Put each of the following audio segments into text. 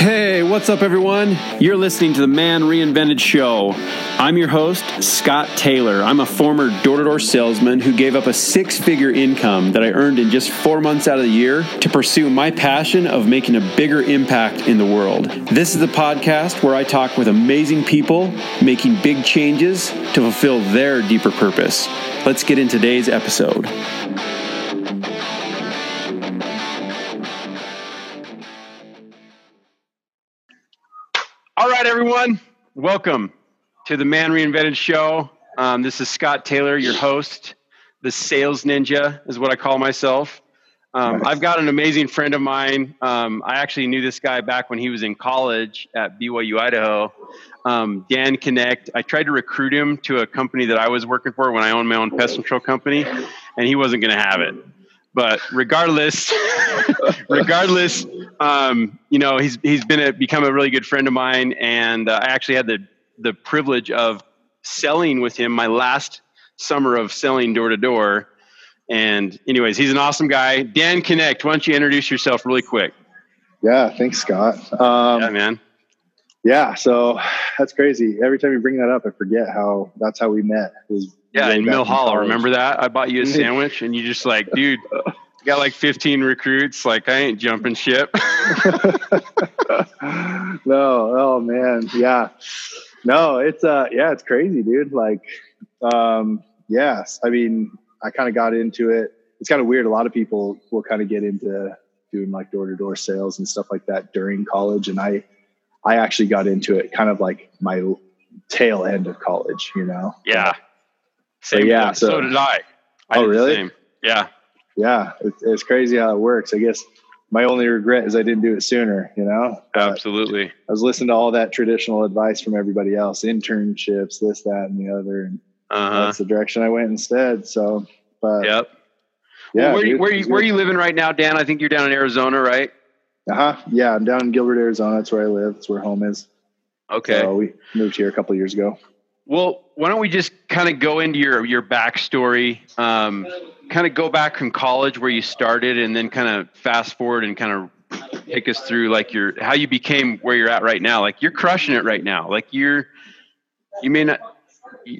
Hey, what's up, everyone? You're listening to the Man Reinvented Show. I'm your host, Scott Taylor. I'm a former door to door salesman who gave up a six figure income that I earned in just four months out of the year to pursue my passion of making a bigger impact in the world. This is the podcast where I talk with amazing people making big changes to fulfill their deeper purpose. Let's get in today's episode. Everyone. Welcome to the Man Reinvented Show. Um, this is Scott Taylor, your host. The sales ninja is what I call myself. Um, nice. I've got an amazing friend of mine. Um, I actually knew this guy back when he was in college at BYU, Idaho. Um, Dan Connect. I tried to recruit him to a company that I was working for when I owned my own pest control company, and he wasn't going to have it but regardless, regardless, um, you know, he's he's been a, become a really good friend of mine, and uh, I actually had the the privilege of selling with him my last summer of selling door to door. And anyways, he's an awesome guy. Dan Connect, why don't you introduce yourself really quick? Yeah, thanks, Scott. Um, yeah, man. Yeah, so that's crazy. Every time you bring that up, I forget how that's how we met. Yeah, in Mill Hollow. Remember that? I bought you a sandwich, and you just like, dude, got like 15 recruits. Like, I ain't jumping ship. no, oh man, yeah, no, it's uh, yeah, it's crazy, dude. Like, um, yes, I mean, I kind of got into it. It's kind of weird. A lot of people will kind of get into doing like door to door sales and stuff like that during college, and I, I actually got into it kind of like my tail end of college, you know. Yeah. Same. yeah. So, so, did I. I oh, did really? Yeah. Yeah. It's, it's crazy how it works. I guess my only regret is I didn't do it sooner, you know? But Absolutely. I was listening to all that traditional advice from everybody else, internships, this, that, and the other. And uh-huh. that's the direction I went instead. So, but yep. Yeah. Well, where, dude, where, you, where are you living right now, Dan? I think you're down in Arizona, right? Uh huh. Yeah. I'm down in Gilbert, Arizona. That's where I live. That's where home is. Okay. So we moved here a couple years ago. Well, why don't we just kind of go into your your backstory? Um, kind of go back from college where you started, and then kind of fast forward and kind of take us through like your how you became where you're at right now. Like you're crushing it right now. Like you're you may not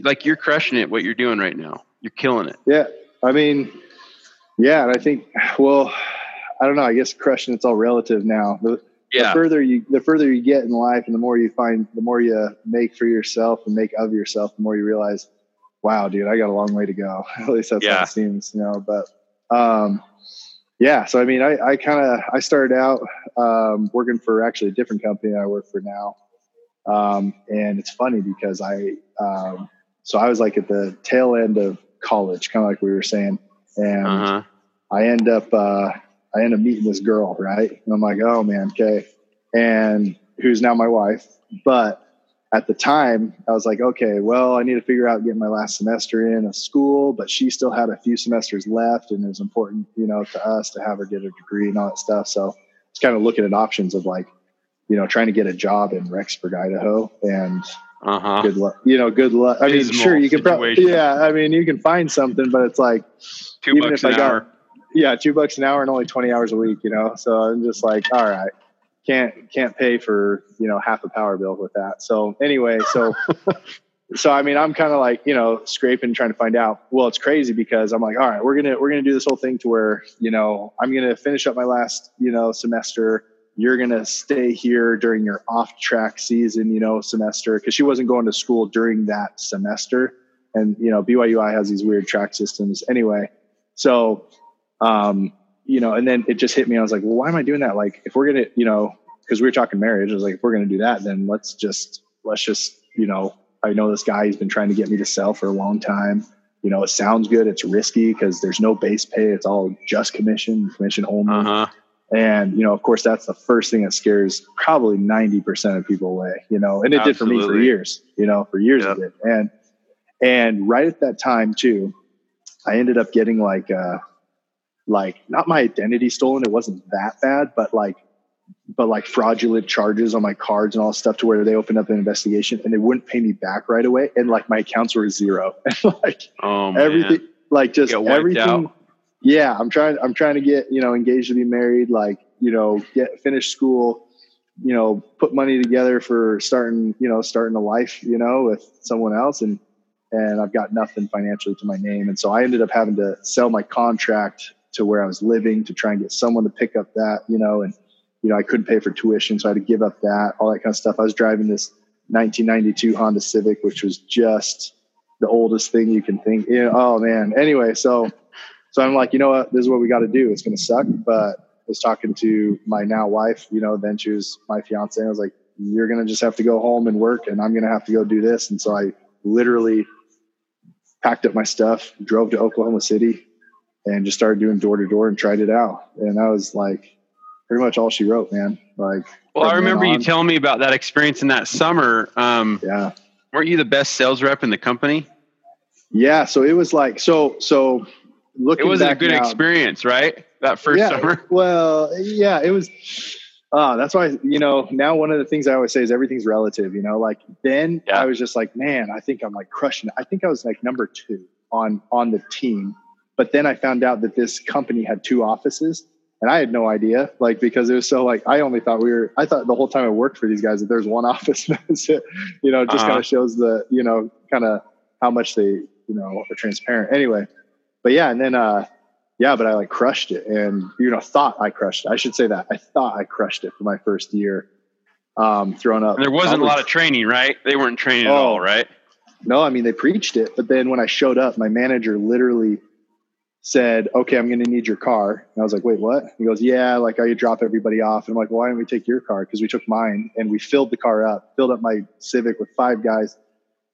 like you're crushing it what you're doing right now. You're killing it. Yeah, I mean, yeah, and I think well, I don't know. I guess crushing it's all relative now. The, yeah. the further you the further you get in life and the more you find the more you make for yourself and make of yourself the more you realize wow dude i got a long way to go at least that's yeah. how it seems you know but um yeah so i mean i i kind of i started out um working for actually a different company i work for now um and it's funny because i um so i was like at the tail end of college kind of like we were saying and uh-huh. i end up uh I end up meeting this girl, right? And I'm like, oh man, okay. And who's now my wife. But at the time, I was like, okay, well, I need to figure out getting my last semester in a school, but she still had a few semesters left, and it was important, you know, to us to have her get a degree and all that stuff. So it's kind of looking at options of like, you know, trying to get a job in Rexburg, Idaho, and uh-huh. good luck. You know, good luck. I mean, sure, you can probably, yeah. I mean, you can find something, but it's like, two even bucks if an I hour. Yeah, two bucks an hour and only 20 hours a week, you know? So I'm just like, all right, can't, can't pay for, you know, half a power bill with that. So anyway, so, so, I mean, I'm kind of like, you know, scraping, trying to find out, well, it's crazy because I'm like, all right, we're going to, we're going to do this whole thing to where, you know, I'm going to finish up my last, you know, semester. You're going to stay here during your off track season, you know, semester. Cause she wasn't going to school during that semester. And, you know, BYUI has these weird track systems anyway. So um, you know, and then it just hit me. I was like, well, why am I doing that? Like, if we're gonna, you know, because we were talking marriage, I was like, if we're gonna do that, then let's just let's just, you know, I know this guy. He's been trying to get me to sell for a long time. You know, it sounds good. It's risky because there's no base pay. It's all just commission, commission only. Uh-huh. And you know, of course, that's the first thing that scares probably ninety percent of people away. You know, and it Absolutely. did for me for years. You know, for years yep. it did. And and right at that time too, I ended up getting like. Uh, like not my identity stolen. It wasn't that bad, but like, but like fraudulent charges on my cards and all stuff to where they opened up an investigation and they wouldn't pay me back right away. And like my accounts were zero and like oh, everything, like just everything. Out. Yeah. I'm trying, I'm trying to get, you know, engaged to be married, like, you know, get finish school, you know, put money together for starting, you know, starting a life, you know, with someone else. And, and I've got nothing financially to my name. And so I ended up having to sell my contract to where I was living to try and get someone to pick up that, you know, and, you know, I couldn't pay for tuition. So I had to give up that, all that kind of stuff. I was driving this 1992 Honda Civic, which was just the oldest thing you can think. You know, oh man. Anyway, so, so I'm like, you know what, this is what we got to do. It's going to suck, but I was talking to my now wife, you know, then she was my fiance. I was like, you're going to just have to go home and work and I'm going to have to go do this. And so I literally packed up my stuff, drove to Oklahoma City, and just started doing door to door and tried it out. And that was like pretty much all she wrote, man. Like, well, I remember you telling me about that experience in that summer. Um, yeah. Weren't you the best sales rep in the company? Yeah. So it was like, so, so looking it was a good now, experience, right? That first yeah, summer. Well, yeah, it was, uh, that's why, you know, now one of the things I always say is everything's relative, you know, like then yeah. I was just like, man, I think I'm like crushing it. I think I was like number two on, on the team. But then I found out that this company had two offices and I had no idea, like, because it was so like, I only thought we were, I thought the whole time I worked for these guys that there's one office. that's it. You know, just uh-huh. kind of shows the, you know, kind of how much they, you know, are transparent anyway. But yeah. And then, uh, yeah, but I like crushed it and, you know, thought I crushed it. I should say that I thought I crushed it for my first year. Um, throwing up. And there wasn't a lot of training, right? They weren't training oh, at all, right? No, I mean, they preached it. But then when I showed up, my manager literally said, okay, I'm going to need your car. And I was like, wait, what? He goes, yeah, like I drop everybody off. And I'm like, well, why don't we take your car? Because we took mine and we filled the car up, filled up my Civic with five guys.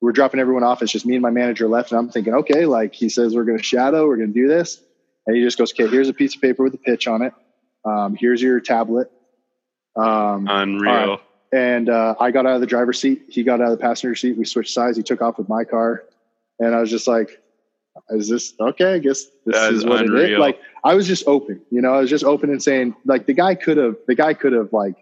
We're dropping everyone off. It's just me and my manager left. And I'm thinking, okay, like he says, we're going to shadow, we're going to do this. And he just goes, okay, here's a piece of paper with a pitch on it. Um, here's your tablet. Um, Unreal. And uh, I got out of the driver's seat. He got out of the passenger seat. We switched sides. He took off with my car. And I was just like, is this okay? I guess this is, is what unreal. it is. Like I was just open, you know, I was just open and saying, like the guy could have, the guy could have like,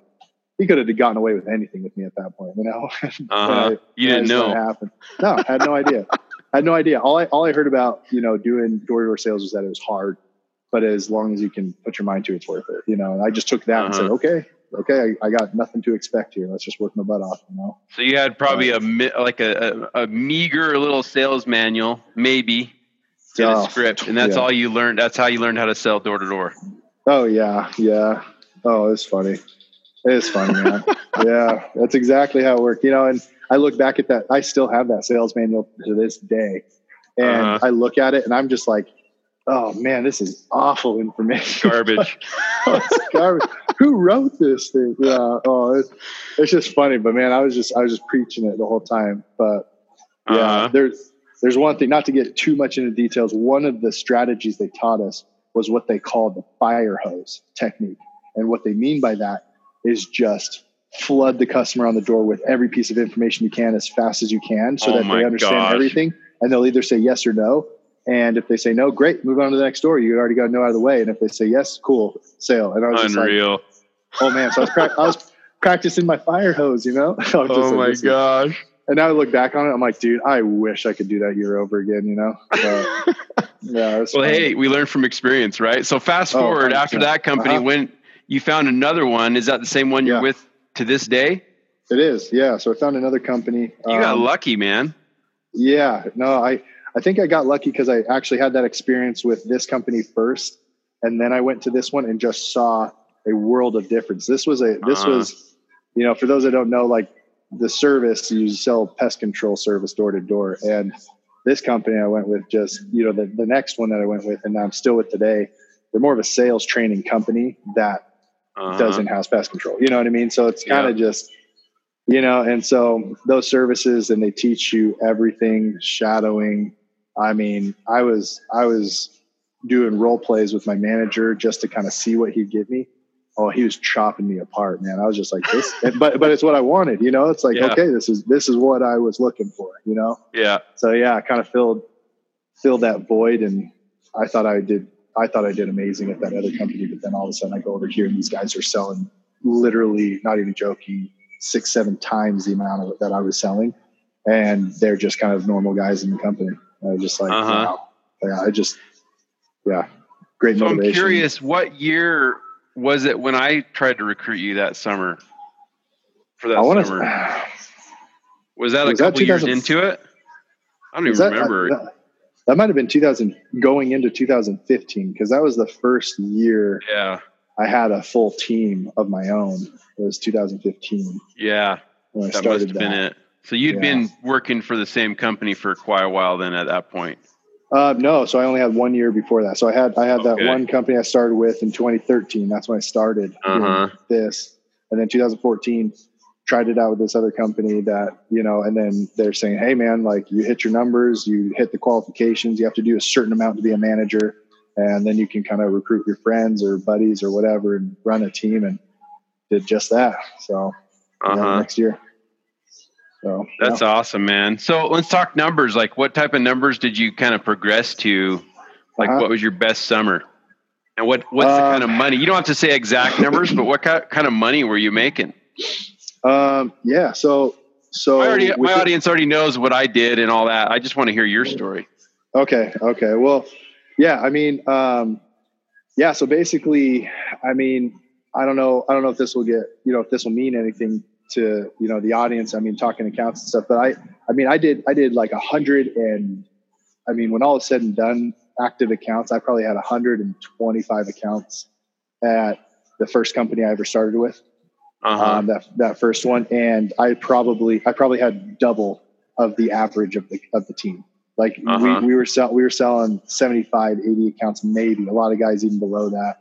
he could have gotten away with anything with me at that point, you know. Uh-huh. I, you didn't know. Happened. No, I had no idea. I had no idea. All I all I heard about you know doing door to door sales was that it was hard, but as long as you can put your mind to it, it's worth it. You know, and I just took that uh-huh. and said, uh-huh. okay, okay, I, I, got nothing to expect here. Let's just work my butt off. You know. So you had probably a like a, a, a meager little sales manual, maybe, oh, a script, and that's yeah. all you learned. That's how you learned how to sell door to door. Oh yeah, yeah. Oh, it's funny. It's funny, man. yeah, that's exactly how it worked. You know, and I look back at that. I still have that sales manual to this day, and uh-huh. I look at it and I'm just like, oh man, this is awful information. Garbage. oh, garbage. Who wrote this thing? Yeah. Oh, it's, it's just funny, but man, I was just I was just preaching it the whole time. But yeah, uh-huh. there's there's one thing. Not to get too much into details. One of the strategies they taught us was what they called the fire hose technique, and what they mean by that is just flood the customer on the door with every piece of information you can as fast as you can so oh that they understand gosh. everything. And they'll either say yes or no. And if they say no great move on to the next door. You already got no out of the way. And if they say yes cool sale. And i was unreal like, oh man so i was, pra- I was practicing my fire hose you know? Oh my gosh and now I look back on it, I'm like, dude, I wish I could do that year over again, you know? But, yeah. well, funny. hey, we learned from experience, right? So fast oh, forward oh, after that company, uh-huh. when you found another one, is that the same one you're yeah. with to this day? It is, yeah. So I found another company. You um, got lucky, man. Yeah, no, I I think I got lucky because I actually had that experience with this company first, and then I went to this one and just saw a world of difference. This was a this uh-huh. was, you know, for those that don't know, like the service you sell pest control service door to door, and this company I went with just you know the the next one that I went with, and I'm still with today. They're more of a sales training company that uh-huh. does in-house pest control. You know what I mean? So it's kind of yeah. just, you know, and so those services and they teach you everything, shadowing. I mean, I was I was doing role plays with my manager just to kind of see what he'd give me. Oh, he was chopping me apart, man. I was just like this, but but it's what I wanted, you know. It's like yeah. okay, this is this is what I was looking for, you know. Yeah. So yeah, I kind of filled filled that void, and I thought I did I thought I did amazing at that other company, but then all of a sudden I go over here and these guys are selling literally, not even joking, six, seven times the amount of that I was selling. And they're just kind of normal guys in the company. I was just like, uh-huh. wow. Yeah, I just, yeah, great so motivation. I'm curious, what year was it when I tried to recruit you that summer? for that I summer? to. Was that was a that couple years into it? I don't even That, remember. Uh, that, that might have been 2000 going into 2015 because that was the first year yeah, I had a full team of my own. It was 2015 yeah, when I that must have that. been it. So you'd Yeah. been working for the same company for quite a while then at that point. Uh, no, so I only had one year before that. So I had I had Okay. that one company I started with in 2013. That's when I started Uh-huh. this, and then 2014 tried it out with this other company that you know, and then they're saying, hey man, like you hit your numbers, you hit the qualifications, you have to do a certain amount to be a manager, and then you can kind of recruit your friends or buddies or whatever and run a team, and did just that. So Uh yeah, huh. next year. So That's awesome, man. So let's talk numbers. Like, what type of numbers did you kind of progress to? Like, Uh-huh. what was your best summer? And what what's the Um, kind of money? You don't have to say exact numbers, but what ki- kind of money were you making? Um, yeah. So, so My, already, my the- audience already knows what I did and all that. I just want to hear your story. Okay. Okay. Well, yeah. I mean, um, yeah. So basically, I mean, I don't know. I don't know if this will get, you know, if this will mean anything to, you know, the audience. I mean, talking to accounts and stuff. But I, I mean, I did, I did like a hundred and, I mean, when all is said and done, active accounts, I probably had 125 accounts at the first company I ever started with. Uh huh. um, that that first one, and I probably I probably had double of the average of the of the team. Like Uh-huh. we, we were sell, we were selling 75, 80 accounts, maybe a lot of guys even below that.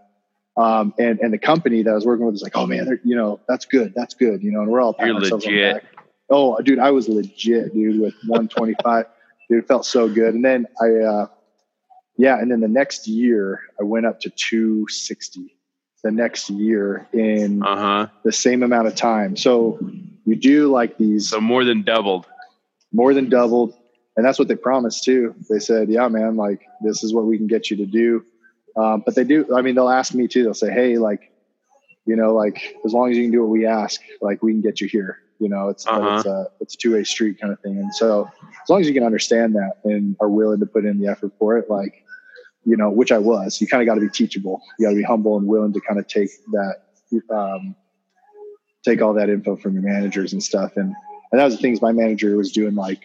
Um, and and the company that I was working with was like, oh man, you know that's good, that's good, you know, and we're all You're ourselves on the legit. back. Oh, dude, I was legit, dude, with 125. dude, it felt so good. And then I, uh, yeah, and then the next year I went up to 260. The next year in Uh huh. the same amount of time. So you do like these So more than doubled. more than doubled. And that's what they promised too. They said, yeah, man, like this is what we can get you to do. Um, but they do, I mean, they'll ask me too. They'll say, Hey, like, you know, like as long as you can do what we ask, like we can get you here. You know, it's, Uh-huh. it's a, it's a two way street kind of thing. And so as long as you can understand that and are willing to put in the effort for it, like, you know, which I was, you kind of got to be teachable. You got to be humble and willing to kind of take that, um, take all that info from your managers and stuff. And, and that was the things my manager was doing. Like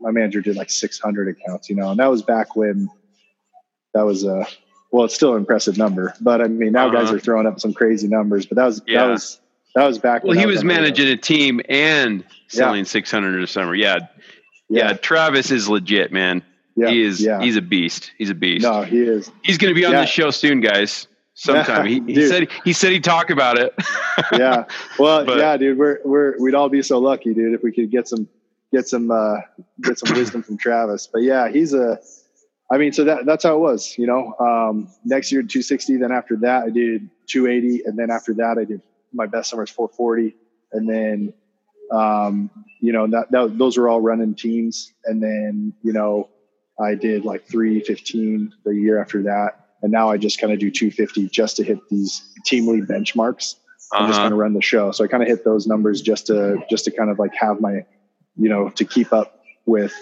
my manager did like 600 accounts, you know, and that was back when that was a, well, it's still an impressive number, but I mean, now guys Uh-huh. are throwing up some crazy numbers, but that was, Yeah. that was, that was back. Well, when he was managing a team and selling 600 a summer. Yeah. yeah. Yeah. Travis is legit, man. Yeah. He is. Yeah. He's a beast. He's a beast. no, he is. He's going to be on Yeah. the show soon, guys. Sometime. he, he said he said he'd talk about it. yeah. Well, But- yeah, dude, we're, we're, we'd all be so lucky, dude, if we could get some, get some, uh, get some wisdom from Travis. But yeah, he's a, I mean, so that, that's how it was, you know, um, next year, 260. Then after that, I did 280. And then after that, I did my best summer is 440. And then, um, you know, that, that, those were all running teams. And then, you know, I did like 315 the year after that. And now I just kind of do 250 just to hit these team lead benchmarks just Uh-huh. kind of run the show. So I kind of hit those numbers just to just to kind of like have my, you know, to keep up with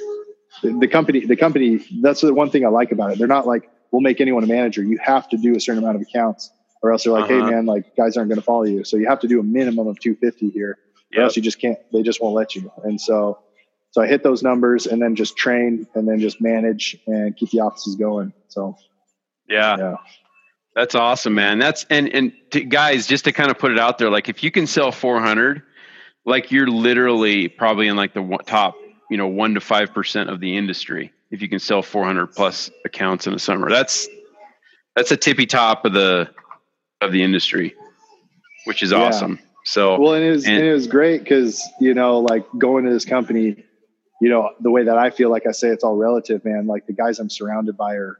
the, the company. The company. That's the one thing I like about it. They're not like we'll make anyone a manager. You have to do a certain amount of accounts, or else they're like, Uh-huh. hey man, like guys aren't going to follow you. So you have to do a minimum of 250 here, or else you just can't. They just won't let you. And so. So I hit those numbers and then just train and then just manage and keep the offices going. So Yeah. yeah, That's awesome, man. That's and and to, guys, just to kind of put it out there, like if you can sell 400, like you're literally probably in like the top, you know, one to five percent of the industry. If you can sell 400 plus accounts in a summer, that's that's a tippy top of the of the industry, which is Yeah. awesome. So well and it was and- and it was great because you know like going to this company you know the way that i feel like i say it's all relative man like the guys i'm surrounded by are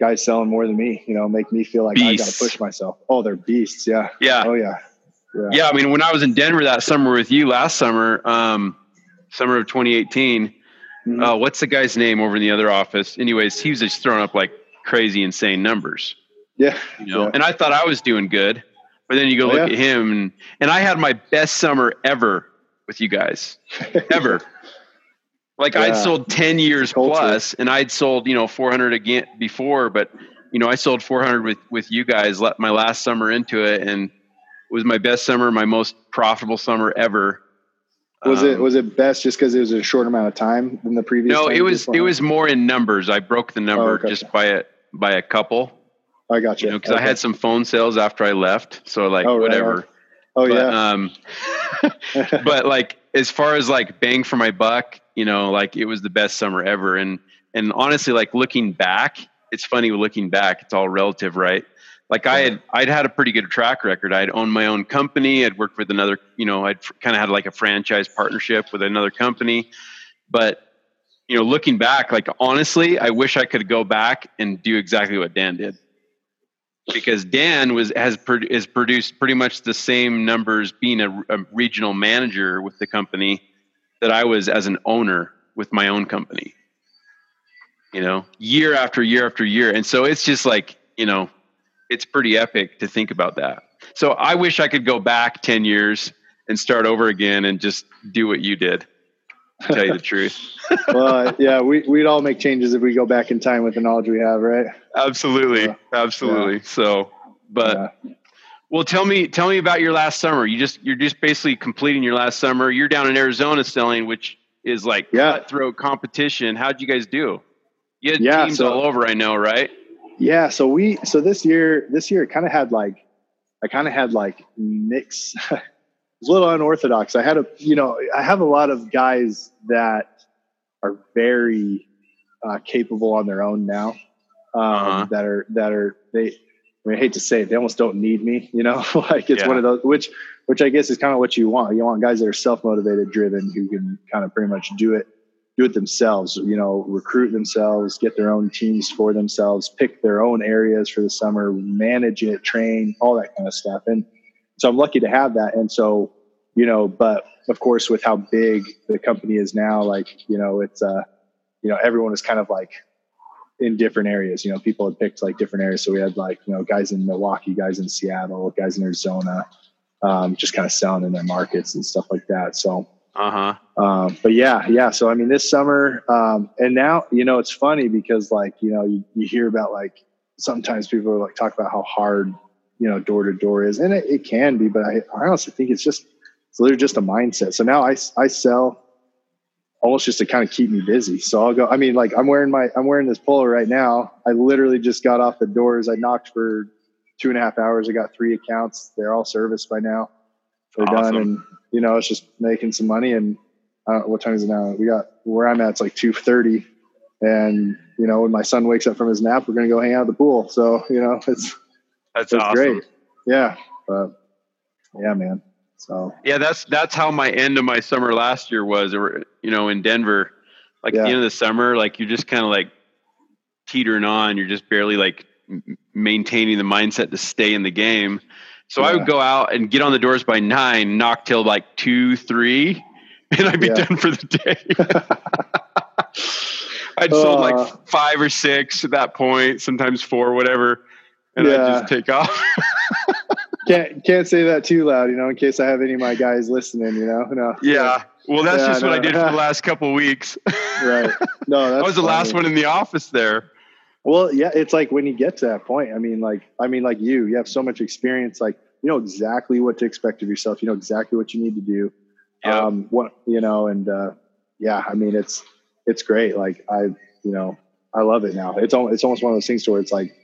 guys selling more than me you know make me feel like i gotta push myself oh they're beasts yeah yeah, oh yeah yeah yeah. I mean, when I was in Denver that summer with you last summer, um, summer of 2018. Mhm. uh, what's the guy's name over in the other office? Anyways, he was just throwing up like crazy, insane numbers, yeah you know. Yeah. And I thought I was doing good, but then you go Oh, look yeah. at him, and, and I had my best summer ever with you guys, ever. like I'd sold ten years plus, and I'd sold you know 400 again before, but you know I sold 400 with with you guys. Let my last summer into it, and it was my best summer, my most profitable summer ever. Was um, it was it best just because it was a short amount of time than the previous? No, it was it was more in numbers. I broke the number oh, okay. just by a by a couple. I got you. Because you know, okay. I had some phone sales after I left, so like oh, whatever. Right. Oh but, yeah. Um, but like as far as like bang for my buck, you know, like it was the best summer ever. And and honestly, like looking back, it's funny looking back. It's all relative, right? Like I had I'd had a pretty good track record. I'd owned my own company. I'd worked with another, you know, I'd kind of had like a franchise partnership with another company. But you know, looking back, like honestly, I wish I could go back and do exactly what Dan did because Dan was has is produced pretty much the same numbers being a, a, regional manager with the company that I was as an owner with my own company. You know, year after year after year, and so it's just like you know, it's pretty epic to think about that. So I wish I could go back ten years and start over again and just do what you did to tell you the truth. well, uh, yeah, we, we'd all make changes if we go back in time with the knowledge we have, right? Absolutely. Absolutely. Yeah. So, but yeah. well, tell me, tell me about your last summer. You just, you're just basically completing your last summer. You're down in Arizona selling, which is like yeah. cutthroat competition. How'd you guys do? You had yeah, teams so, all over, I know, right? Yeah. So we, so this year, this year kind of had like, I kind of had like mix was a little unorthodox. I had a, you know, I have a lot of guys that are very uh, capable on their own now. Um, uh-huh. That are that are they. I, mean, I hate to say it, they almost don't need me. You know, like it's yeah. one of those which which I guess is kind of what you want. You want guys that are self motivated, driven, who can kind of pretty much do it do it themselves. You know, recruit themselves, get their own teams for themselves, pick their own areas for the summer, manage it, train, all that kind of stuff, and so I'm lucky to have that. And so, you know, but of course, with how big the company is now, like, you know, it's, uh, you know, everyone is kind of like in different areas. You know, people had picked like different areas. So we had like, you know, guys in Milwaukee, guys in Seattle, guys in Arizona, um, just kind of selling in their markets and stuff like that. So, uh huh. Um, but yeah, yeah. So I mean, this summer, um, and now you know it's funny because like you know you, you hear about like sometimes people like talk about how hard you know door to door is, and it, it can be, but I, I honestly think it's just it's literally just a mindset. So now I I sell almost just to kind of keep me busy. So I'll go. I mean, like I'm wearing my I'm wearing this polo right now. I literally just got off the doors. I knocked for two and a half hours. I got three accounts. They're all serviced by now. They're awesome. done, and you know it's just making some money. And uh, what time is it now? We got where I'm at. It's like two thirty, and you know when my son wakes up from his nap, we're gonna go hang out at the pool. So you know it's that's awesome. great. Yeah. But yeah, man. So yeah, that's that's how my end of my summer last year was. You know, in Denver, like yeah. at the end of the summer, like you're just kind of like teetering on. You're just barely like maintaining the mindset to stay in the game. So yeah. I would go out and get on the doors by nine, knock till like two, three, and I'd be yeah. done for the day. I'd uh, sold like five or six at that point, sometimes four, whatever and yeah. I just take off. can't can't say that too loud, you know, in case I have any of my guys listening, you know. No. Yeah. Well, that's yeah, just no. what I did for the last couple weeks. right. No, I was the funny. last one in the office there. Well, yeah, it's like when you get to that point. I mean, like I mean, like you, you have so much experience. Like you know exactly what to expect of yourself. You know exactly what you need to do. Yep. Um, what you know, and uh, yeah, I mean, it's it's great. Like I, you know, I love it now. It's almost it's almost one of those things where it's like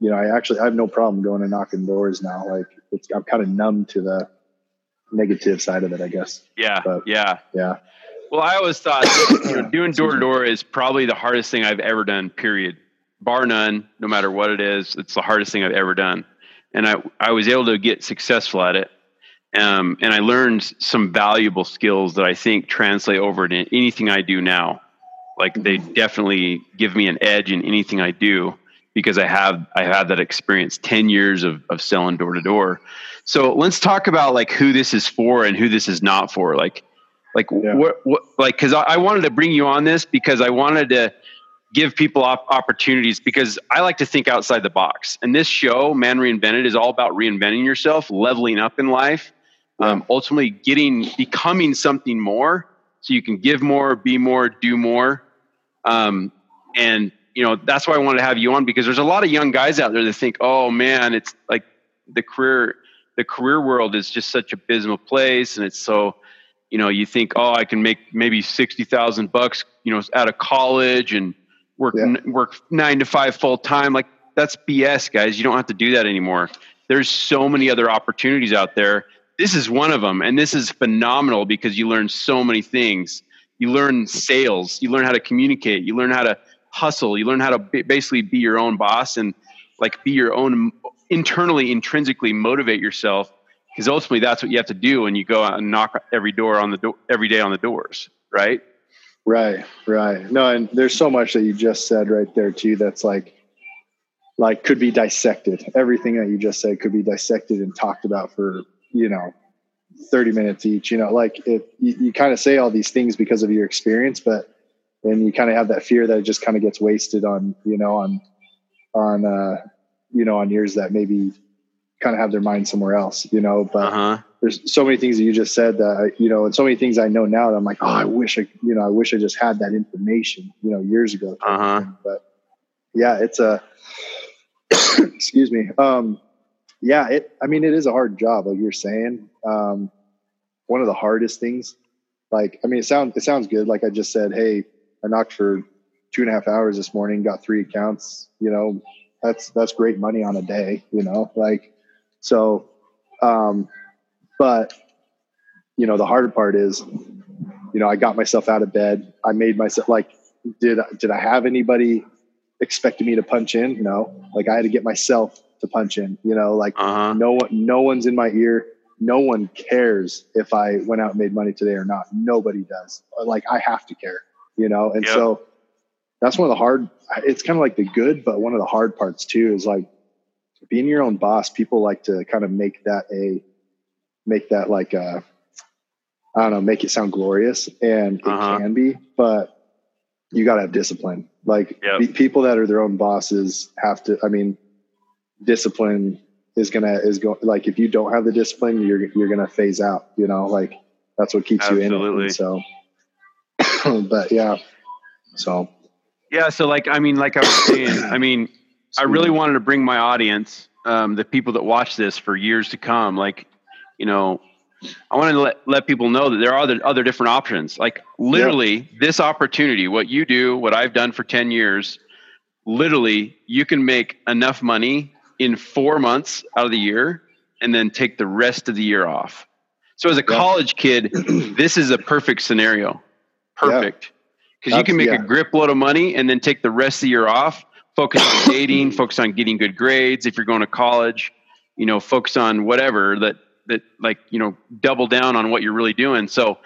you know, I actually I have no problem going and knocking doors now. Like I'm kind of numb to the negative side of it, I guess. Yeah, but, yeah, yeah. Well, I always thought you know, doing door to door is probably the hardest thing I've ever done. Period, bar none. No matter what it is, it's the hardest thing I've ever done, and I I was able to get successful at it. Um, and I learned some valuable skills that I think translate over to anything I do now. Like they mm-hmm. definitely give me an edge in anything I do because I have I had that experience 10 years of, of selling door to door. So let's talk about like who this is for and who this is not for. Like like yeah. what, what like because I, I, wanted to bring you on this because I wanted to give people op- opportunities because I like to think outside the box. And this show, Man Reinvented, is all about reinventing yourself, leveling up in life, um, ultimately getting becoming something more so you can give more, be more, do more. Um, and you know that's why I wanted to have you on because there's a lot of young guys out there that think, oh man, it's like the career the career world is just such a abysmal place and it's so you know you think oh i can make maybe 60000 bucks you know out of college and work yeah. n- work nine to five full time like that's bs guys. You don't have to do that anymore. There's so many other opportunities out there. This is one of them and this is phenomenal because you learn so many things. You learn sales. You learn how to communicate. You learn how to hustle. You learn how to basically be your own boss and like be your own internally intrinsically motivate yourself because ultimately that's what you have to do when you go out and knock every door on the door every day on the doors right right right no and there's so much that you just said right there too that's like like could be dissected everything that you just said could be dissected and talked about for you know 30 minutes each you know like it you, you kind of say all these things because of your experience but then you kind of have that fear that it just kind of gets wasted on you know on on uh you know, on years that maybe kind of have their mind somewhere else, you know, but uh-huh. There's so many things that you just said that, you know, and so many things I know now that I'm like, oh, I wish I, you know, I wish I just had that information, you know, years ago. Uh-huh. But yeah, it's a, excuse me. Um, yeah, it, I mean, it is a hard job, like you're saying. Um, one of the hardest things, like, I mean, it sounds, it sounds good. Like I just said, Hey, I knocked for two and a half hours this morning, got three accounts, you know, that's that's great money on a day, you know, like so um but you know the harder part is you know I got myself out of bed. I made myself like did did I have anybody expecting me to punch in? No. Like I had to get myself to punch in, you know, like uh-huh. no one no one's in my ear. No one cares if I went out and made money today or not. Nobody does. Like I have to care, you know? And yep. so that's one of the hard it's kind of like the good but one of the hard parts too is like being your own boss people like to kind of make that a make that like a i don't know make it sound glorious and uh-huh. it can be but you got to have discipline like yep. people that are their own bosses have to i mean discipline is gonna is going like if you don't have the discipline you're you're gonna phase out you know like that's what keeps Absolutely. you in it so but yeah so yeah. So, like, I mean, like I was saying, I mean, I really wanted to bring my audience, um, the people that watch this for years to come, like, you know, I want to let, let people know that there are other, other different options. Like, literally, yeah. this opportunity, what you do, what I've done for 10 years, literally, you can make enough money in four months out of the year and then take the rest of the year off. So, as a yeah. college kid, this is a perfect scenario. Perfect. Yeah because you can make a grip load of money and then take the rest of the year off. Focus on dating, focus on getting good grades. If you're going to college, you know, focus on whatever that that like you know double down on what you're really doing. So,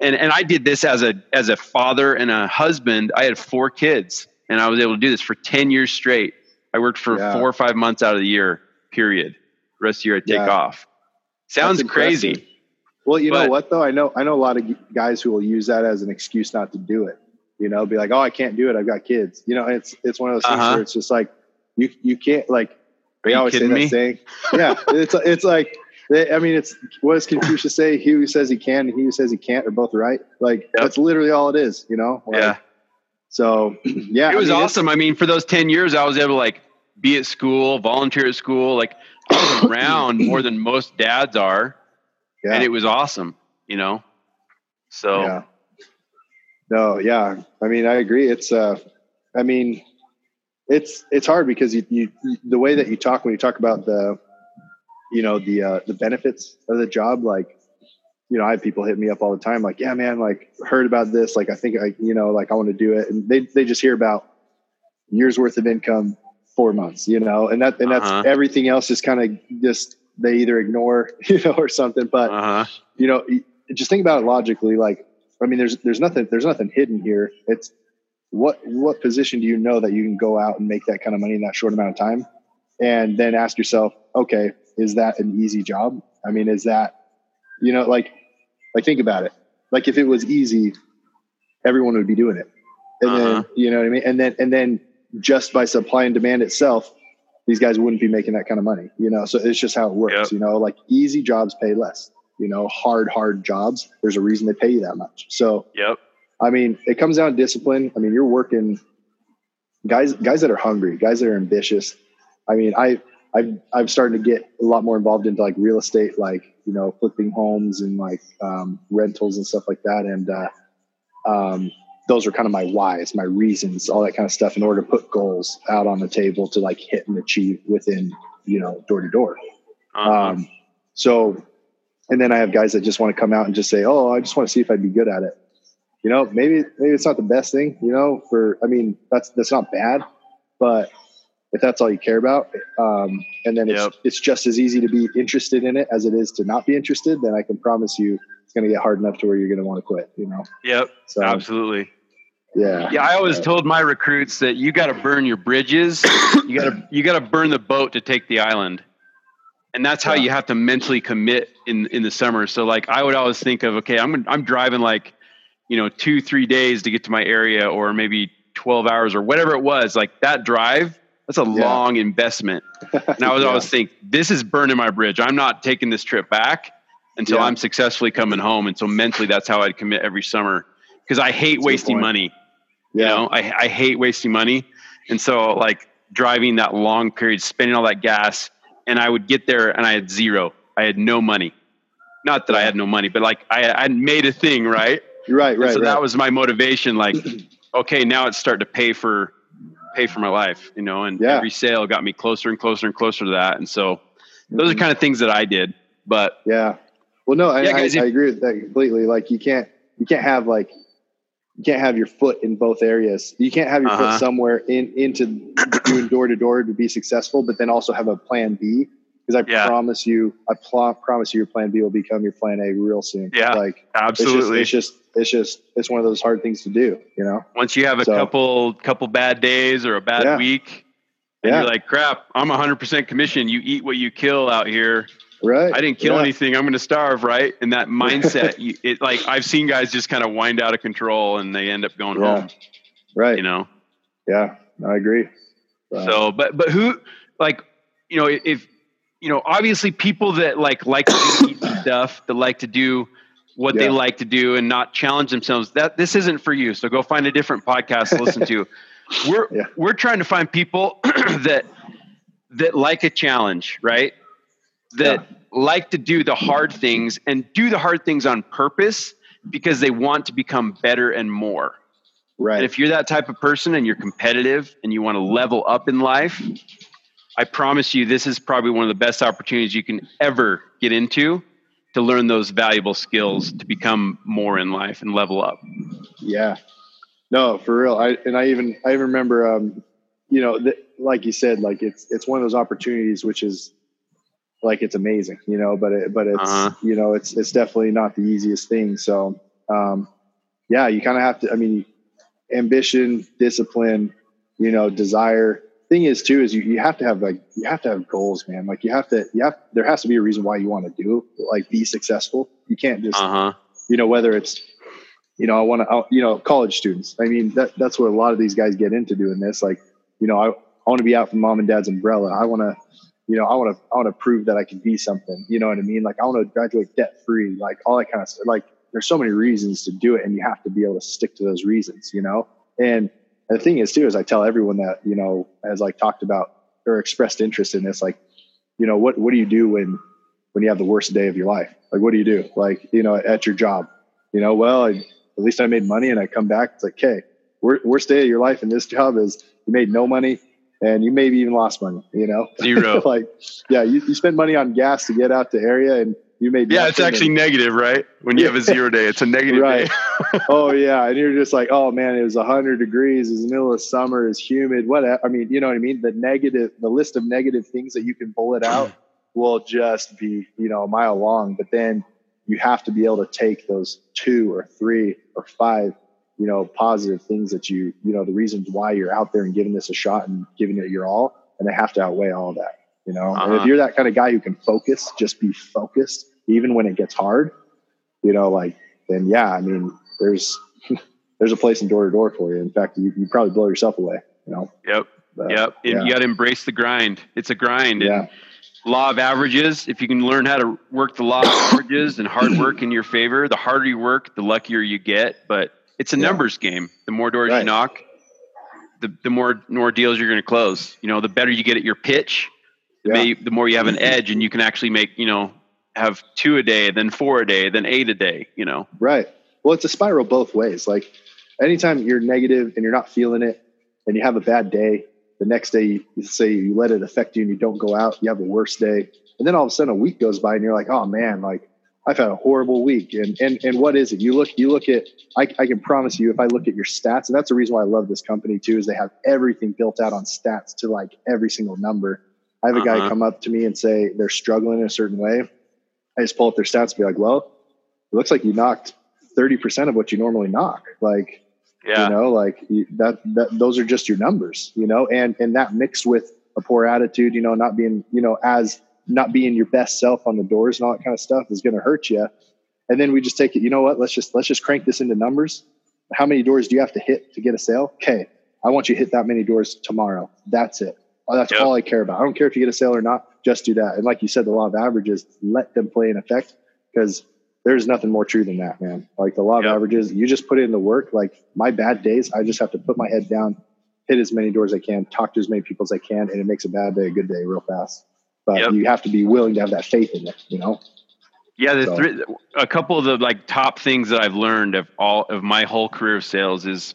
and and I did this as a as a father and a husband. I had four kids, and I was able to do this for ten years straight. I worked for yeah. four or five months out of the year. Period. The rest of the year I take yeah. off. Sounds crazy. Well, you but, know what though? I know I know a lot of guys who will use that as an excuse not to do it. You know, be like, "Oh, I can't do it. I've got kids." You know, it's it's one of those things uh-huh. where it's just like you you can't like. Are you always say me? that saying. Yeah, it's it's like I mean, it's what does Confucius say? He who says he can, and he who says he can't are both right. Like yep. that's literally all it is. You know. Like, yeah. So yeah, it was I mean, awesome. I mean, for those ten years, I was able to like be at school, volunteer at school. Like I was around more than most dads are yeah. and it was awesome, you know? So, yeah. No, yeah. I mean, I agree. It's, uh, I mean, it's, it's hard because you, you, the way that you talk, when you talk about the, you know, the, uh, the benefits of the job, like, you know, I have people hit me up all the time, like, yeah, man, like heard about this. Like, I think I, you know, like I want to do it. And they, they just hear about years worth of income, four months, you know, and that, and that's uh-huh. everything else is kind of just they either ignore, you know, or something. But uh-huh. you know, just think about it logically. Like, I mean, there's there's nothing there's nothing hidden here. It's what what position do you know that you can go out and make that kind of money in that short amount of time, and then ask yourself, okay, is that an easy job? I mean, is that you know, like like think about it. Like if it was easy, everyone would be doing it. And uh-huh. then you know what I mean. And then and then just by supply and demand itself, these guys wouldn't be making that kind of money, you know? So it's just how it works, yep. you know, like easy jobs pay less, you know, hard, hard jobs. There's a reason they pay you that much. So, yep. I mean, it comes down to discipline. I mean, you're working guys, guys that are hungry, guys that are ambitious. I mean, I, I've I've started to get a lot more involved into like real estate, like you know, flipping homes and like um, rentals and stuff like that. And uh, um, those are kind of my whys, my reasons, all that kind of stuff in order to put goals out on the table to like hit and achieve within, you know, door to door. Uh-huh. Um, so, and then I have guys that just want to come out and just say, "Oh, I just want to see if I'd be good at it." You know, maybe maybe it's not the best thing. You know, for I mean, that's that's not bad, but if that's all you care about, um, and then it's Yep. it's just as easy to be interested in it as it is to not be interested, then I can promise you it's going to get hard enough to where you're going to want to quit. You know, Yep. so Absolutely. yeah, Yeah, I always Uh, told my recruits that you got to burn your bridges. You got to you got to burn the boat to take the island, and that's how Yeah. you have to mentally commit in in the summer. So like I would always think of okay, I'm I'm driving like you know two three days to get to my area, or maybe twelve hours or whatever it was. Like that drive, that's a Yeah. long investment. And I was Yeah. always think this is burning my bridge. I'm not taking this trip back until Yeah. I'm successfully coming home. And so mentally, that's how I'd commit every summer because I hate That's wasting money yeah, you know I, I hate wasting money and so like driving that long period spending all that gas and i would get there and i had zero i had no money not that i had no money but like i i made a thing right, right, And right, so right. that was my motivation like okay now it's starting to pay for pay for my life you know and Yeah. every sale got me closer and closer and closer to that and so those are Mhm. kind of things that i did but Yeah. Well, no, I, Yeah, guys, I, I agree with that completely. Like you can't, you can't have like, you can't have your foot in both areas. You can't have your Uh-huh. foot somewhere in into doing door to door to be successful, but then also have a plan B. Because I Yeah. promise you, I pl- promise you, your plan B will become your plan A real soon. Yeah, like absolutely It's just, it's just, it's just, it's one of those hard things to do. You know. once you have a So- couple couple bad days or a bad Yeah. week and Yeah. you're like crap i'm 100% commission you eat what you kill out here Right. i didn't kill anything i'm going to starve right and that mindset you, it like i've seen guys just kind of wind out of control and they end up going home Right. you know Yeah. I agree. so but but who like you know if you know obviously people that like like to do stuff that like to do what they like to do and not challenge themselves that this isn't for you. So go find a different podcast to listen to. We're Yeah. we're trying to find people that that like a challenge right? That like to do the hard things and do the hard things on purpose because they want to become better and more. Right. and if you're that type of person and you're competitive and you want to level up in life, I promise you this is probably one of the best opportunities you can ever get into to learn those valuable skills to become more in life and level up. Yeah. No, for real. I and I even I even remember um you know th- like you said like it's it's one of those opportunities which is like it's amazing, you know, but it but it's Uh-huh. you know it's it's definitely not the easiest thing. So um yeah, you kind of have to I mean ambition, discipline, you know, desire. Thing is too is you, you have to have like you have to have goals, man. Like you have to you have there has to be a reason why you want to do like be successful. You can't just Uh huh. you know whether it's you know i want to you know college students i mean that that's what a lot of these guys get into doing this like you know i, I want to be out from mom and dad's umbrella i want to you know i want to i want to prove that i can be something you know what i mean like i want to graduate debt free like all that kind of stuff like there's so many reasons to do it and you have to be able to stick to those reasons you know and the thing is too is i tell everyone that you know has like talked about or expressed interest in this like you know what what do you do when when you have the worst day of your life like what do you do like you know at your job you know well I, at least I made money and I come back. It's like, okay, wor- worst day of your life in this job is you made no money and you maybe even lost money, you know? Zero. like, yeah, you, you spend money on gas to get out to area and you made Yeah, it's actually and- negative, right? When you have a zero day, it's a negative Right. day. oh yeah, and you're just like, oh man, it was hundred degrees. It's the middle of summer. It's humid. What? I mean, you know what I mean? The negative, the list of negative things that you can bullet out will just be, you know, a mile long. But then you have to be able to take those two or three or five, you know, positive things that you, you know, the reasons why you're out there and giving this a shot and giving it your all, and they have to outweigh all that. You know, and if Uh-huh. you're that kind of guy who can focus, just be focused, even when it gets hard. You know, like then yeah, I mean, there's there's a place in door to door for you. In fact, you you probably blow yourself away. You know. Yep. But, Yep. Yeah. you got to embrace the grind. It's a grind. And Yeah. law of averages if you can learn how to work the law of averages and hard work in your favor the harder you work the luckier you get but it's a Yeah. numbers game the more doors you knock the, the more more deals you're going to close you know the better you get at your pitch the, may, the more you have an mm-hmm. edge, and you can actually make you know have two a day, then four a day, then eight a day. You know, right? Well, it's a spiral both ways. Like anytime you're negative and you're not feeling it, and you have a bad day, the next day you say you let it affect you and you don't go out, you have a worse day, and then all of a sudden a week goes by and you're like, oh man, like I've had a horrible week. And and and what is it? You look you look at I, I can promise you if I look at your stats, and that's the reason why I love this company too, is they have everything built out on stats to like every single number. I have a uh-huh. guy come up to me and say they're struggling in a certain way. I just pull up their stats and be like, well, it looks like you knocked 30% of what you normally knock. Like, yeah. you know, like you, that, that, those are just your numbers, you know, and, and that mixed with a poor attitude, you know, not being, you know, as not being your best self on the doors and all that kind of stuff is going to hurt you. And then we just take it, you know what, let's just, let's just crank this into numbers. How many doors do you have to hit to get a sale? Okay. I want you to hit that many doors tomorrow. That's it. Oh, that's yep. all I care about. I don't care if you get a sale or not. Just do that. And like you said, the law of averages, let them play in effect because there's nothing more true than that, man. Like the law yep. of averages, you just put in the work. Like my bad days, I just have to put my head down, hit as many doors as I can, talk to as many people as I can, and it makes a bad day a good day real fast. But yep. you have to be willing to have that faith in it, you know. Yeah, the so. three, a couple of the like top things that I've learned of all of my whole career of sales is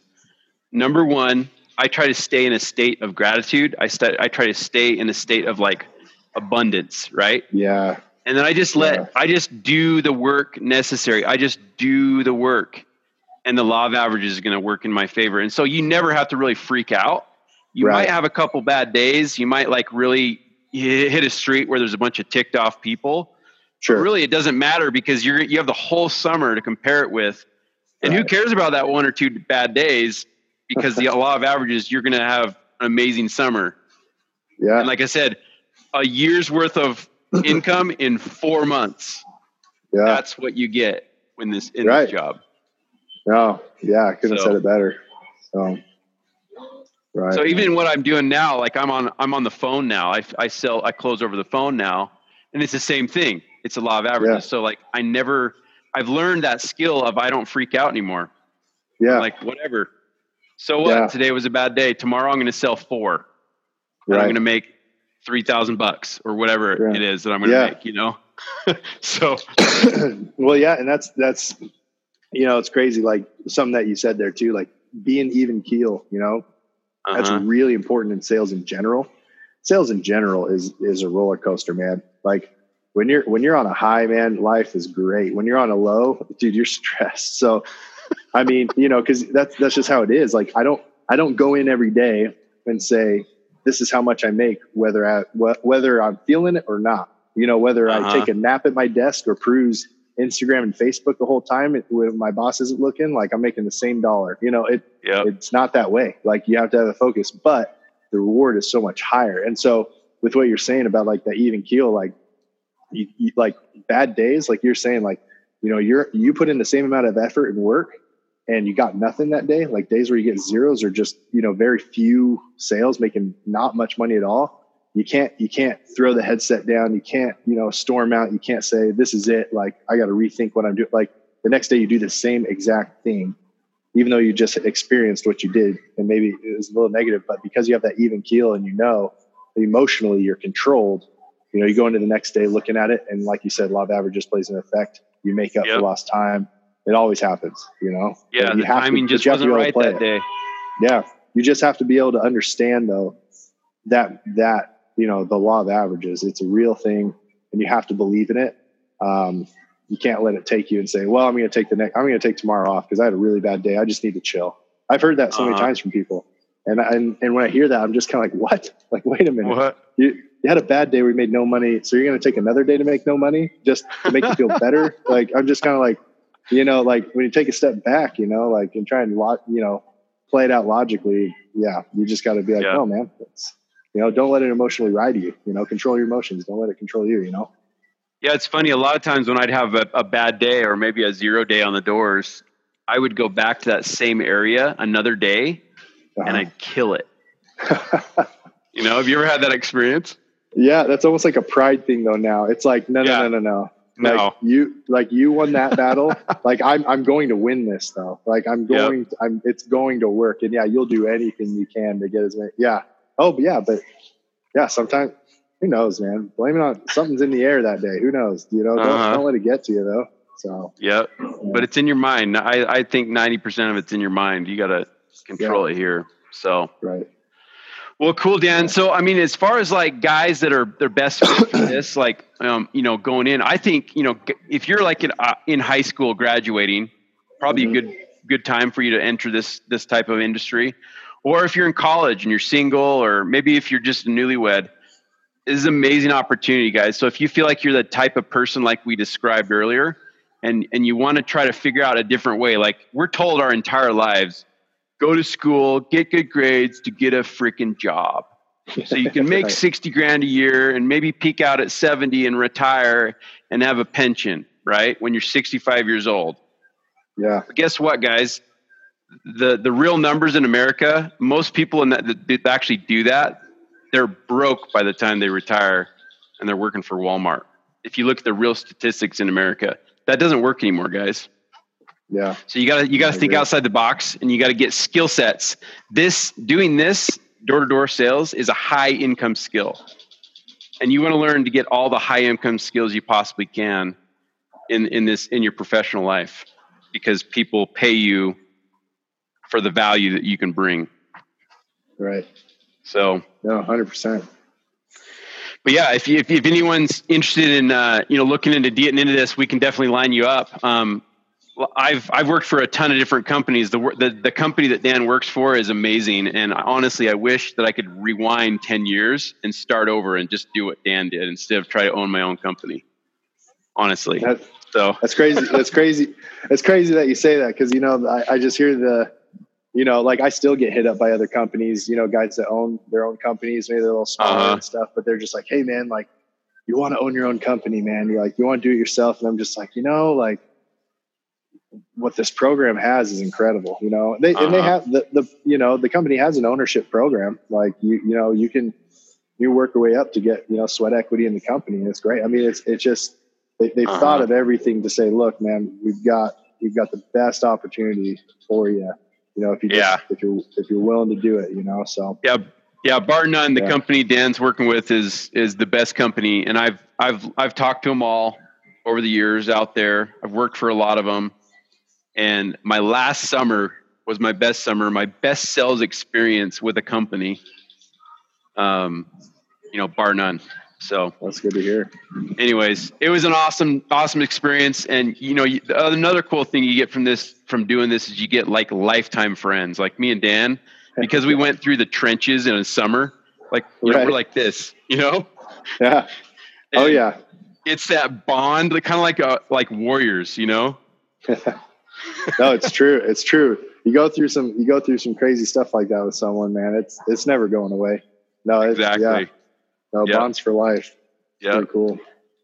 number one, I try to stay in a state of gratitude. I st- I try to stay in a state of like abundance, right? Yeah. And then I just let yeah. I just do the work necessary. I just do the work, and the law of averages is going to work in my favor. And so you never have to really freak out. You right. might have a couple bad days. You might like really hit a street where there's a bunch of ticked off people. Sure. But really, it doesn't matter because you're you have the whole summer to compare it with. And right. who cares about that one or two bad days? Because the law of averages, you're going to have an amazing summer. Yeah. And like I said, a year's worth of income in four months. Yeah. That's what you get when this in right. this job. No, yeah, I couldn't so, have said it better. So, right. So even what I'm doing now, like I'm on, I'm on the phone now. I, I sell, I close over the phone now, and it's the same thing. It's a law of averages. Yeah. So like I never, I've learned that skill of I don't freak out anymore. Yeah. I'm like whatever. So what? Yeah. Today was a bad day. Tomorrow I'm going to sell four. Right. I'm going to make three thousand bucks or whatever right. it is that I'm going to yeah. make. You know. so. well, yeah, and that's that's you know it's crazy. Like something that you said there too. Like being even keel. You know, uh-huh. that's really important in sales in general. Sales in general is is a roller coaster, man. Like when you're when you're on a high, man, life is great. When you're on a low, dude, you're stressed. So I mean, you know, because that's that's just how it is. Like I don't I don't go in every day and say this is how much I make, whether I, whether I'm feeling it or not. You know, whether uh-huh. I take a nap at my desk or peruse Instagram and Facebook the whole time when my boss isn't looking, like I'm making the same dollar. You know, it yep. it's not that way. Like you have to have a focus, but the reward is so much higher. And so with what you're saying about like that even keel, like you, you, like bad days, like you're saying, like you know, you're you put in the same amount of effort and work, and you got nothing that day, like days where you get zeros or just, you know, very few sales, making not much money at all, you can't you can't throw the headset down. You can't, you know, storm out. You can't say, this is it. Like I gotta rethink what I'm doing. Like the next day you do the same exact thing, even though you just experienced what you did and maybe it was a little negative, but because you have that even keel and you know emotionally you're controlled, you know, you go into the next day looking at it and like you said, law of averages plays an effect. You make up yep. for lost time it always happens, you know. Yeah, you the timing to, just wasn't right that it. day. Yeah, you just have to be able to understand though that that you know the law of averages. It's a real thing, and you have to believe in it. Um, you can't let it take you and say, "Well, I'm going to take the next. I'm going to take tomorrow off because I had a really bad day. I just need to chill." I've heard that so uh-huh. many times from people, and and and when I hear that, I'm just kind of like, "What? Like, wait a minute. What? You you had a bad day We made no money, so you're going to take another day to make no money just to make you feel better?" Like, I'm just kind of like you know, like when you take a step back, you know, like and try and you know, play it out logically. Yeah, you just got to be like, yeah. oh man, you know, don't let it emotionally ride you. You know, control your emotions. Don't let it control you. You know. Yeah, it's funny. A lot of times when I'd have a, a bad day or maybe a zero day on the doors, I would go back to that same area another day, uh-huh. and I'd kill it. you know, have you ever had that experience? Yeah, that's almost like a pride thing though. Now it's like no, no, yeah. no, no, no. Like no. you like you won that battle. like I'm I'm going to win this though. Like I'm going yep. to, I'm it's going to work. And yeah, you'll do anything you can to get as many yeah. Oh yeah, but yeah, sometimes who knows, man? Blame it on something's in the air that day. Who knows? You know, don't, Uh-huh. don't let it get to you though. So Yep. But it's in your mind. I, I think 90% of it's in your mind. You got to control it here. So, right. Well, cool, Dan. So, I mean, as far as like guys that are their best for this, like, um, you know, going in, I think, you know, if you're like in, uh, in high school graduating, probably Mhm. a good, good time for you to enter this, this type of industry. Or if you're in college and you're single, or maybe if you're just a newlywed, this is an amazing opportunity, guys. So if you feel like you're the type of person like we described earlier, and and you want to try to figure out a different way, like we're told our entire lives, go to school, get good grades to get a freaking job. So you can make Right. 60 grand a year and maybe peak out at 70 and retire and have a pension, right? When you're 65 years old. Yeah. But guess what, guys? The the real numbers in America, most people in that, that, that actually do that, they're broke by the time they retire and they're working for Walmart. If you look at the real statistics in America, that doesn't work anymore, guys. Yeah. So you gotta you gotta I think agree. outside the box and you gotta get skill sets. This doing this door to door sales is a high income skill. And you want to learn to get all the high income skills you possibly can in, in this in your professional life because people pay you for the value that you can bring. Right. So No, hundred percent. but yeah, if, you, if, if anyone's interested in uh, you know looking into getting into this, we can definitely line you up. Um, I've I've worked for a ton of different companies. The, the the company that Dan works for is amazing, and honestly, I wish that I could rewind ten years and start over and just do what Dan did instead of try to own my own company. Honestly, That, so that's crazy. That's crazy. It's crazy that you say that because you know I, I just hear the, you know, like I still get hit up by other companies. You know, guys that own their own companies, maybe they're a little smaller Uh-huh. and stuff, but they're just like, hey man, like you want to own your own company, man. You're like you want to do it yourself, and I'm just like, you know, like what this program has is incredible. You know, they and they Uh-huh. have the the you know the company has an ownership program. Like you you know you can you work your way up to get you know sweat equity in the company, and it's great. I mean, it's it's just they, they've Uh-huh. thought of everything to say, look, man, we've got we've got the best opportunity for you. You know, if you just, Yeah. if you're if you're willing to do it, you know. So yeah, yeah. Bar none, the Yeah. company Dan's working with is is the best company, and I've I've I've talked to them all over the years out there. I've worked for a lot of them, and my last summer was my best summer, my best sales experience with a company. Um, you know, bar none. So, that's good to hear. anyways, it was an awesome, awesome experience. And you know, another cool thing you get from this, from doing this, is you get like lifetime friends, like me and Dan, because we went through the trenches in a summer. Like you know, we're like this, you know. Yeah. Oh yeah. It's that bond, kind of like a, like warriors, you know. no, it's true. It's true. You go through some you go through some crazy stuff like that with someone, man. It's it's never going away. No, it's, Exactly. Yeah. No Yeah. bonds for life. Yeah. Cool.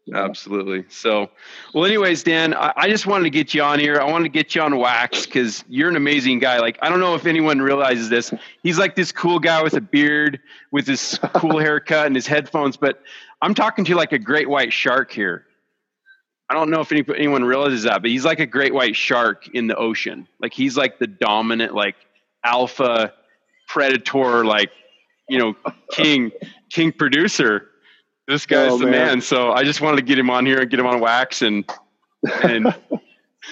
Yeah. Absolutely. So, well, anyways, Dan, I, I just wanted to get you on here. I wanted to get you on wax because you're an amazing guy. Like, I don't know if anyone realizes this. He's like this cool guy with a beard, with his cool haircut and his headphones. But I'm talking to you like a great white shark here. I don't know if any, anyone realizes that, but he's like a great white shark in the ocean. Like, he's like the dominant, like alpha predator, like you know, king king producer. This guy's Oh, the man. man. So I just wanted to get him on here and get him on wax and and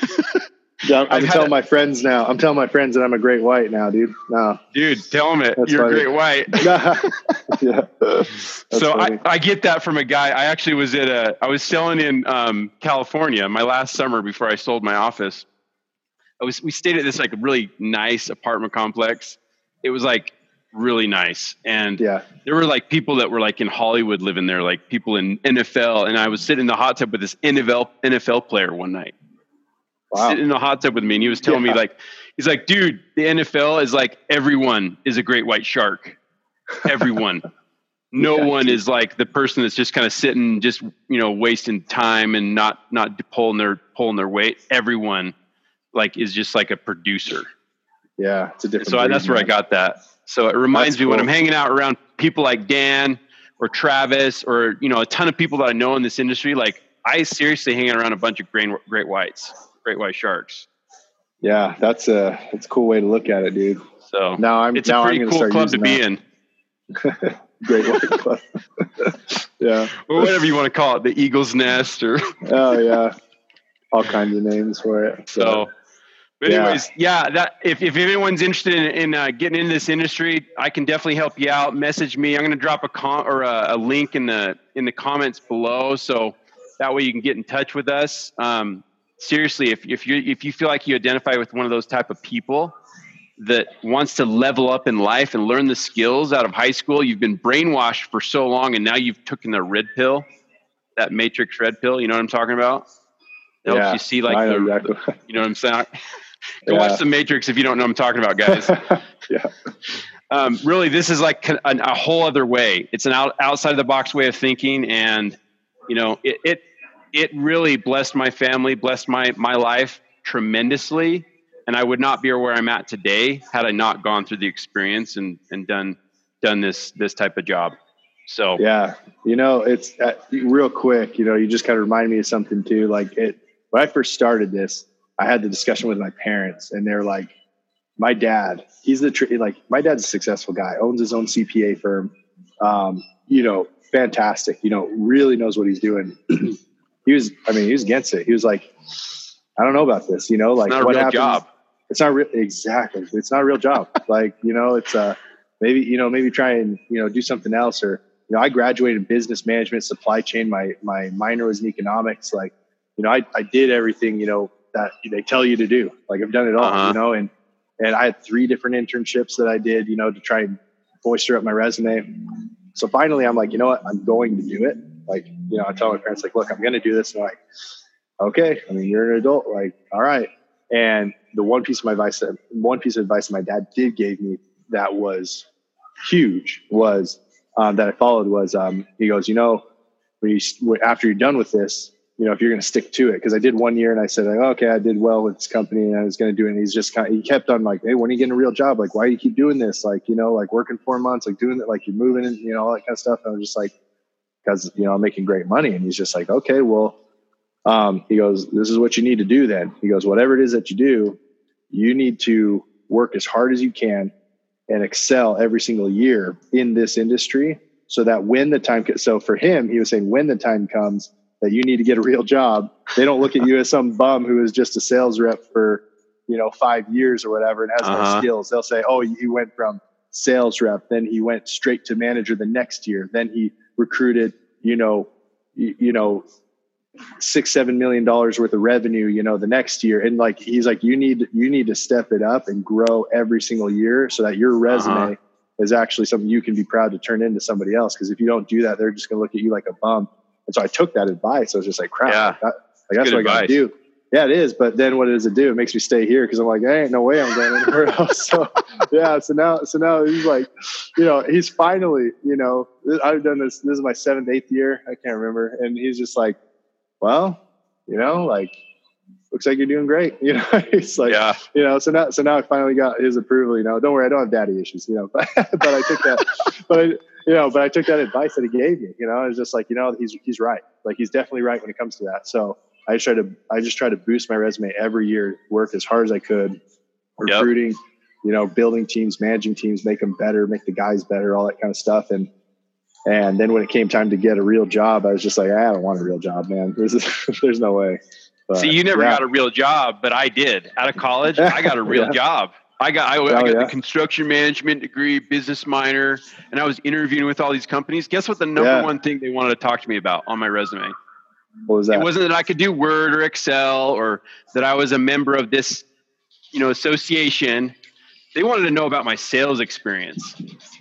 Yeah, I'm telling a- my friends now. I'm telling my friends that I'm a great white now, dude. No. dude, tell him it. That's You're funny. a great white. yeah. So I. I get that from a guy. I actually was at a I was selling in um, California my last summer before I sold my office. I was we stayed at this like really nice apartment complex. It was like really nice and yeah. there were like people that were like in Hollywood living there, like people in NFL. And I was sitting in the hot tub with this NFL NFL player one night. Wow. Sitting in the hot tub with me, and he was telling Yeah. me like, he's like, dude, the NFL is like everyone is a great white shark. Everyone. no Yeah. one is like the person that's just kind of sitting, just you know, wasting time and not not pulling their pulling their weight. Everyone like is just like a producer. Yeah. It's a different. So I, that's where I got that. So it reminds That's me when. I'm hanging out around people like Dan or Travis or you know a ton of people that I know in this industry. Like I seriously hang around a bunch of great great whites, great white sharks. Yeah, that's a that's a cool way to look at it, dude. So Now I'm it's now a I'm pretty gonna cool start club to be that. in. Great White Club. yeah. Or whatever you want to call it, the Eagle's Nest or. oh yeah, all kinds of names for it. So. so but anyways, yeah. yeah, that if, if anyone's interested in, in uh, getting into this industry, I can definitely help you out. Message me. I'm going to drop a com or a, a, link in the in the comments below, so that way you can get in touch with us. Um, seriously, if if you if you feel like you identify with one of those type of people that wants to level up in life and learn the skills out of high school, you've been brainwashed for so long, and now you've taken the red pill, that matrix red pill. You know what I'm talking about? It helps yeah, you see like the, exactly. the, you know what I'm saying. Go yeah. watch the Matrix if you don't know what I'm talking about, guys. yeah. Um, really, this is like a, a, whole other way. It's an out, outside of the box way of thinking, and you know, it, it it really blessed my family, blessed my my life tremendously, and I would not be where I'm at today had I not gone through the experience and and done done this this type of job. So yeah, you know, it's uh, real quick. You know, you just kind of remind me of something too. Like it when I first started this, I had the discussion with my parents, and they're like, "My dad, he's the tr- like my dad's a successful guy, owns his own CPA firm, um, you know, fantastic, you know, really knows what he's doing." he was, I mean, he was against it. He was like, "I don't know about this, you know, like what happens." Job. It's not real. Exactly, it's not a real job. like you know, it's uh maybe you know maybe try and you know do something else or you know I graduated in business management, supply chain. My my minor was in economics. Like you know, I I did everything you know that they tell you to do. Like I've done it all, uh-huh. you know, and and I had three different internships that I did, you know, to try and bolster up my resume. So finally, I'm like, you know what, I'm going to do it. Like, you know, I tell my parents, like, look, I'm going to do this. And like, okay, I mean, you're an adult, like, all right. And the one piece of my advice, that, one piece of advice my dad did gave me that was huge was um, that I followed was um, he goes, you know, when you, after you're done with this, you know, if you're going to stick to it, because I did one year and I said, like, okay, I did well with this company and I was going to do it. And he's just kind of, he kept on like, hey, when are you getting a real job? Like, why do you keep doing this? Like, you know, like working four months, like doing it, like you're moving and, you know, all that kind of stuff. And I was just like, because, you know, I'm making great money. And he's just like, okay, well, um, he goes, this is what you need to do then. He goes, whatever it is that you do, you need to work as hard as you can and excel every single year in this industry so that when the time, so for him, he was saying, when the time comes, that you need to get a real job. They don't look at you as some bum who is just a sales rep for, you know, five years or whatever and has uh-huh. no skills. They'll say, oh, he went from sales rep, then he went straight to manager the next year. Then he recruited, you know, you, you know, six, seven million dollars worth of revenue, you know, the next year. And like, he's like, you need, you need to step it up and grow every single year so that your resume uh-huh. is actually something you can be proud to turn into somebody else. Cause if you don't do that, they're just going to look at you like a bum and so I took that advice. I was just like, crap, yeah. like, that, like that's what advice. I got to do. Yeah, it is. But then what does it do? It makes me stay here because I'm like, hey, ain't no way I'm going anywhere else. So yeah, so now, so now he's like, you know, he's finally, you know, I've done this. This is my seventh, eighth year. I can't remember. And he's just like, well, you know, like, looks like you're doing great. You know, it's like, yeah. you know, so now, so now I finally got his approval. You know, don't worry, I don't have daddy issues. You know, but, but I took that, but I, you know, but I took that advice that he gave me, you know, I was just like, you know, he's, he's right. Like he's definitely right when it comes to that. So I just try to, I just try to boost my resume every year, work as hard as I could, recruiting, yep. you know, building teams, managing teams, make them better, make the guys better, all that kind of stuff. And, and then when it came time to get a real job, I was just like, I don't want a real job, man. There's, there's no way. But, See, you never yeah. got a real job, but I did. Out of college, I got a real yeah. job. I got I, oh, I got yeah. the construction management degree, business minor, and I was interviewing with all these companies. Guess what? The number one thing they wanted to talk to me about on my resume. What was that? It wasn't that I could do Word or Excel or that I was a member of this, you know, association. They wanted to know about my sales experience.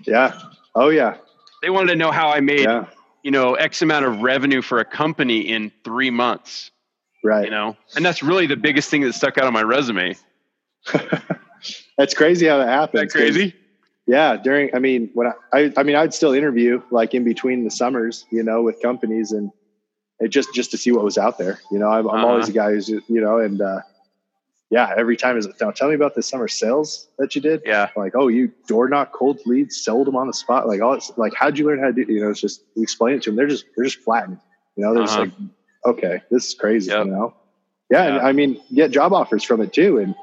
Yeah. Oh yeah. They wanted to know how I made, yeah. you know, X amount of revenue for a company in three months. Right. You know, and that's really the biggest thing that stuck out on my resume. That's crazy how that happens. That crazy. Yeah, during I mean when I, I, I mean I'd still interview like in between the summers, you know, with companies and it just just to see what was out there. You know, I'm, I'm uh-huh. always a guy who's you know, and uh, yeah, every time is now tell me about the summer sales that you did. Yeah, like oh, you door knock cold leads, sold them on the spot. Like all it's like how'd you learn how to do? You know, it's just you explain it to them. They're just they're just flattened. You know, they're uh-huh. just like okay, this is crazy. Yep. You know, yeah, yeah. And, I mean get job offers from it too, and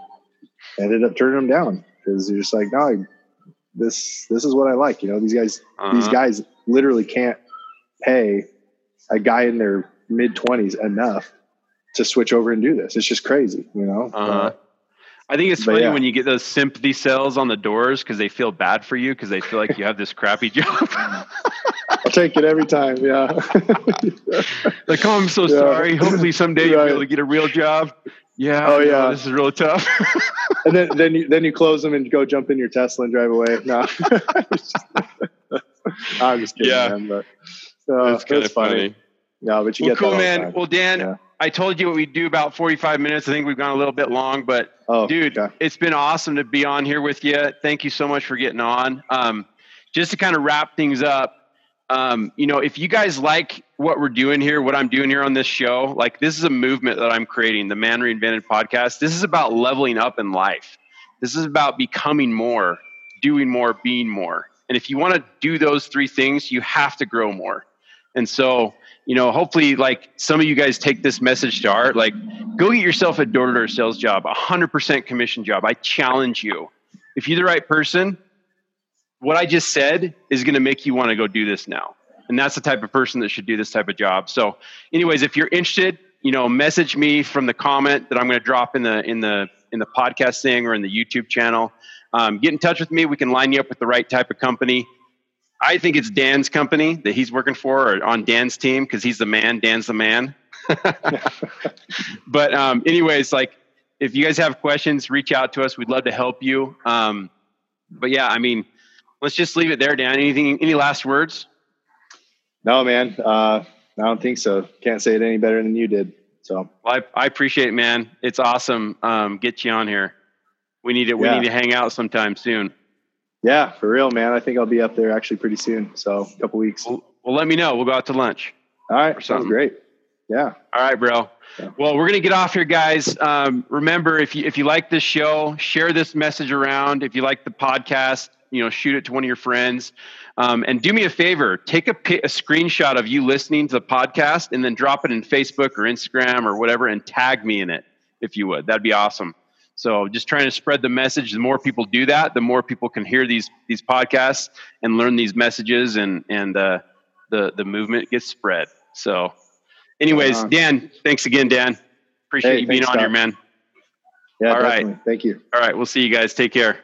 ended up turning them down because you're just like, no, this this is what I like. You know, these guys Uh-huh. these guys literally can't pay a guy in their mid twenties enough to switch over and do this. It's just crazy, you know. Uh-huh. I think it's But funny yeah. when you get those sympathy cells on the doors because they feel bad for you because they feel like you have this crappy job. I'll take it every time. Yeah. like, oh, I'm so Yeah. sorry. Hopefully someday you'll be able to get a real job. Yeah. Oh, yeah. This is real tough. and then then you then you close them and go jump in your Tesla and drive away. No. I'm just kidding, Yeah. man. But That's kind of it's funny. funny. No, but you Well, get cool, that all the man. time. Well, Dan, Yeah. I told you what we'd do about 45 minutes. I think we've gone a little bit long, but oh, dude, okay. it's been awesome to be on here with you. Thank you so much for getting on. Um, just to kind of wrap things up, um, you know, if you guys like what we're doing here, what I'm doing here on this show, like this is a movement that I'm creating, the Man Reinvented podcast. This is about leveling up in life. This is about becoming more, doing more, being more. And if you want to do those three things, you have to grow more. And so, you know, hopefully, like some of you guys take this message to heart. Like, go get yourself a door to door sales job, a 100% commission job. I challenge you. If you're the right person, what I just said is going to make you want to go do this now. And that's the type of person that should do this type of job. So, anyways, if you're interested, you know, message me from the comment that I'm going to drop in the in the in the podcast thing or in the YouTube channel. Um, get in touch with me. We can line you up with the right type of company. I think it's Dan's company that he's working for or on Dan's team because he's the man. Dan's the man. but um, anyways, like if you guys have questions, reach out to us. We'd love to help you. Um, but yeah, I mean, let's just leave it there, Dan. Anything? Any last words? No, man. Uh, I don't think so. Can't say it any better than you did. So Well, I, I appreciate it, man. It's awesome. Um, get you on here. We need to. We Yeah. need to hang out sometime soon. Yeah, for real, man. I think I'll be up there actually pretty soon. So a couple weeks. Well, well, let me know. We'll go out to lunch. All right. sounds great. Yeah. All right, bro. Yeah. Well, we're gonna get off here, guys. Um, remember, if you if you like this show, share this message around. If you like the podcast, you know, shoot it to one of your friends. Um, and do me a favor: take a, a screenshot of you listening to the podcast, and then drop it in Facebook or Instagram or whatever, and tag me in it if you would. That'd be awesome. So, just trying to spread the message. The more people do that, the more people can hear these these podcasts and learn these messages, and and uh, the the movement gets spread. So, anyways, Right. Dan, thanks again, Dan. Appreciate Hey, you being on here, Scott. man. Yeah, All right. definitely. Thank you. All right, we'll see you guys. Take care.